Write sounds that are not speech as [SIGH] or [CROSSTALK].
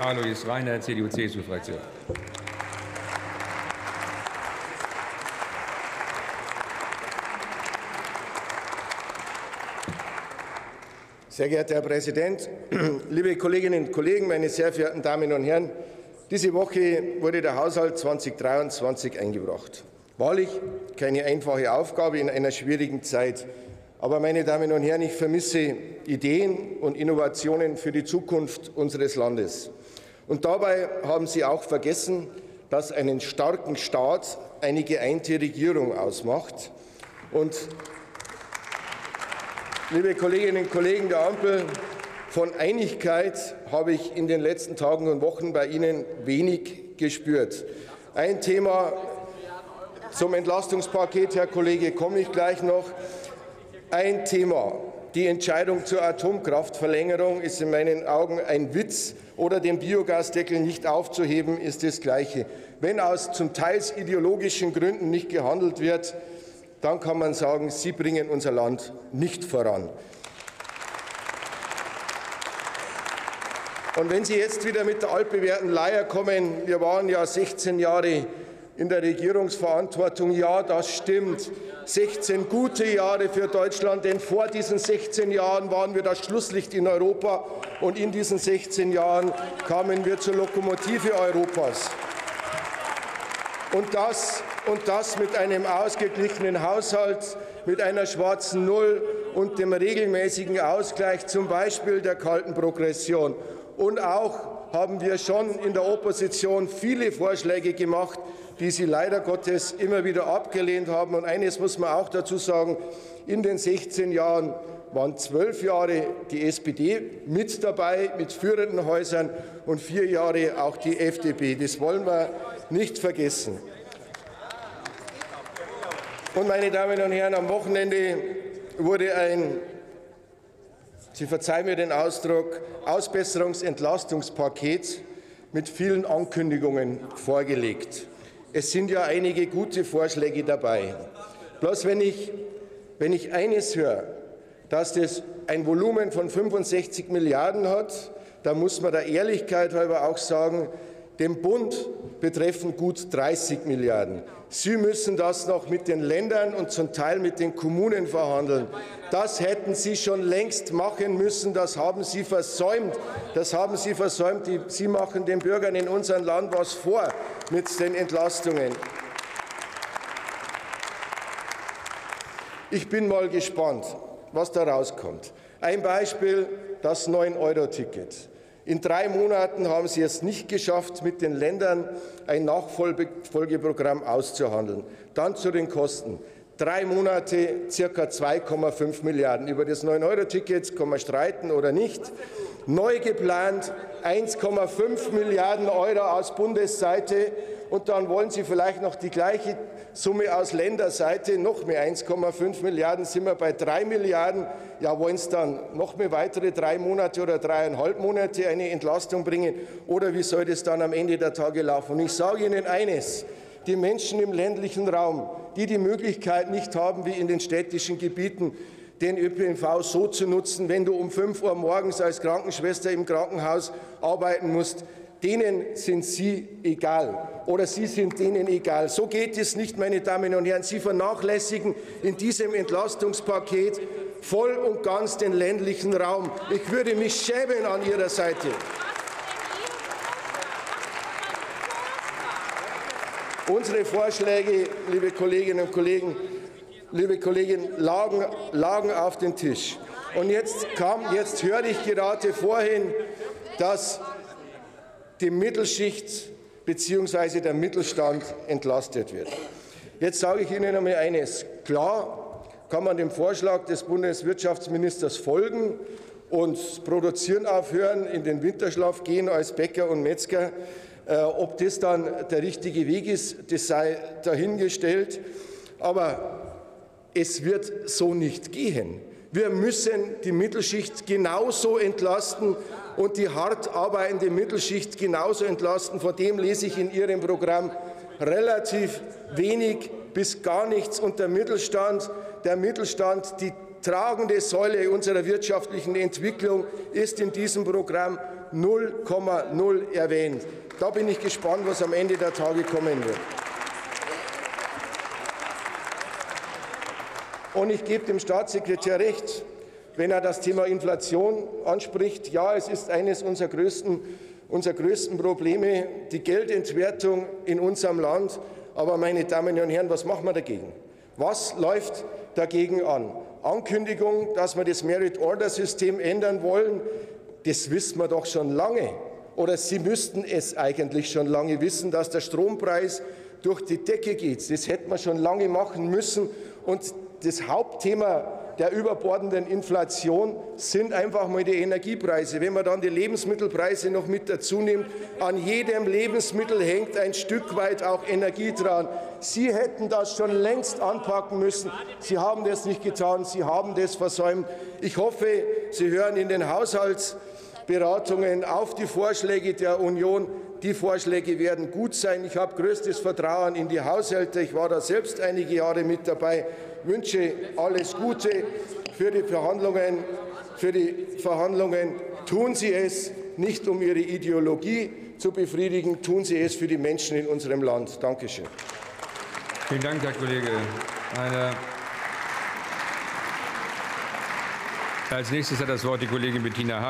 Alois Reiner, CDU-CSU-Fraktion. Sehr geehrter Herr Präsident, [CLEARS THROAT] liebe Kolleginnen und Kollegen, meine sehr verehrten Damen und Herren! Diese Woche wurde der Haushalt 2023 eingebracht. Wahrlich keine einfache Aufgabe in einer schwierigen Zeit. Aber, meine Damen und Herren, ich vermisse Ideen und Innovationen für die Zukunft unseres Landes. Und dabei haben Sie auch vergessen, dass einen starken Staat eine geeinte Regierung ausmacht. Und Liebe Kolleginnen und Kollegen der Ampel, von Einigkeit habe ich in den letzten Tagen und Wochen bei Ihnen wenig gespürt. Ein Thema zum Entlastungspaket, Herr Kollege, komme ich gleich noch. Ein Thema. Die Entscheidung zur Atomkraftverlängerung ist in meinen Augen ein Witz oder den Biogasdeckel nicht aufzuheben, ist das Gleiche. Wenn aus zum Teils ideologischen Gründen nicht gehandelt wird, dann kann man sagen, Sie bringen unser Land nicht voran. Und wenn Sie jetzt wieder mit der altbewährten Leier kommen, wir waren ja 16 Jahre in der Regierungsverantwortung, ja, das stimmt. 16 gute Jahre für Deutschland, denn vor diesen 16 Jahren waren wir das Schlusslicht in Europa und in diesen 16 Jahren kamen wir zur Lokomotive Europas. Und das und das mit einem ausgeglichenen Haushalt, mit einer schwarzen Null und dem regelmäßigen Ausgleich zum Beispiel der kalten Progression. Und auch haben wir schon in der Opposition viele Vorschläge gemacht, die Sie leider Gottes immer wieder abgelehnt haben. Und eines muss man auch dazu sagen, in den 16 Jahren waren zwölf Jahre die SPD mit dabei, mit führenden Häusern, und vier Jahre auch die FDP. Das wollen wir nicht vergessen. Und, meine Damen und Herren, am Wochenende wurde ein, Sie verzeihen mir den Ausdruck, Ausbesserungsentlastungspaket mit vielen Ankündigungen vorgelegt. Es sind ja einige gute Vorschläge dabei. Bloß wenn ich, wenn ich eines höre, dass das ein Volumen von 65 Milliarden hat, dann muss man der Ehrlichkeit halber auch sagen, dem Bund betreffen gut 30 Milliarden. Sie müssen das noch mit den Ländern und zum Teil mit den Kommunen verhandeln. Das hätten Sie schon längst machen müssen. Das haben Sie versäumt. Das haben Sie versäumt. Sie machen den Bürgern in unserem Land was vor mit den Entlastungen. Ich bin mal gespannt, was da rauskommt. Ein Beispiel, das 9-Euro-Ticket. In drei Monaten haben Sie es nicht geschafft, mit den Ländern ein Nachfolgeprogramm auszuhandeln. Dann zu den Kosten. Drei Monate ca. 2,5 Milliarden. Über das 9-Euro-Ticket kann man streiten oder nicht. Neu geplant 1,5 Milliarden Euro aus Bundesseite. Und dann wollen Sie vielleicht noch die gleiche Summe aus Länderseite, noch mehr 1,5 Milliarden, sind wir bei 3 Milliarden. Ja, wollen es dann noch mehr weitere drei Monate oder dreieinhalb Monate eine Entlastung bringen? Oder wie soll das dann am Ende der Tage laufen? Und ich sage Ihnen eines. Die Menschen im ländlichen Raum, die die Möglichkeit nicht haben, wie in den städtischen Gebieten, den ÖPNV so zu nutzen, wenn du um 5 Uhr morgens als Krankenschwester im Krankenhaus arbeiten musst, denen sind Sie egal oder Sie sind denen egal. So geht es nicht, meine Damen und Herren. Sie vernachlässigen in diesem Entlastungspaket voll und ganz den ländlichen Raum. Ich würde mich schämen an Ihrer Seite. Unsere Vorschläge, liebe Kolleginnen und Kollegen, liebe Kolleginnen, lagen, lagen auf dem Tisch. Und jetzt, kam, jetzt höre ich gerade vorhin, dass die Mittelschicht bzw. der Mittelstand entlastet wird. Jetzt sage ich Ihnen einmal eines. Klar kann man dem Vorschlag des Bundeswirtschaftsministers folgen und produzieren aufhören, in den Winterschlaf gehen als Bäcker und Metzger. Äh, ob das dann der richtige Weg ist, das sei dahingestellt. Aber es wird so nicht gehen. Wir müssen die Mittelschicht genauso entlasten und die hart arbeitende Mittelschicht genauso entlasten. Von dem lese ich in Ihrem Programm relativ wenig bis gar nichts. Und der Mittelstand, der Mittelstand, die tragende Säule unserer wirtschaftlichen Entwicklung ist in diesem Programm 0,0 erwähnt. Da bin ich gespannt, was am Ende der Tage kommen wird. Und ich gebe dem Staatssekretär recht, wenn er das Thema Inflation anspricht. Ja, es ist eines unserer größten, unserer größten Probleme, die Geldentwertung in unserem Land. Aber meine Damen und Herren, was machen wir dagegen? Was läuft dagegen an? Ankündigung, dass wir das Merit-Order-System ändern wollen, das wissen wir doch schon lange. Oder Sie müssten es eigentlich schon lange wissen, dass der Strompreis durch die Decke geht. Das hätten wir schon lange machen müssen. Und das Hauptthema der überbordenden Inflation sind einfach mal die Energiepreise. Wenn man dann die Lebensmittelpreise noch mit dazu nimmt, an jedem Lebensmittel hängt ein Stück weit auch Energie dran. Sie hätten das schon längst anpacken müssen. Sie haben das nicht getan. Sie haben das versäumt. Ich hoffe, Sie hören in den Haushaltsberatungen auf die Vorschläge der Union. Die Vorschläge werden gut sein. Ich habe größtes Vertrauen in die Haushalte. Ich war da selbst einige Jahre mit dabei wünsche alles Gute für die Verhandlungen. Für die Verhandlungen tun Sie es nicht, um Ihre Ideologie zu befriedigen, tun Sie es für die Menschen in unserem Land. Dankeschön. Vielen Dank, Herr Kollege. Eine Als nächstes hat das Wort die Kollegin Bettina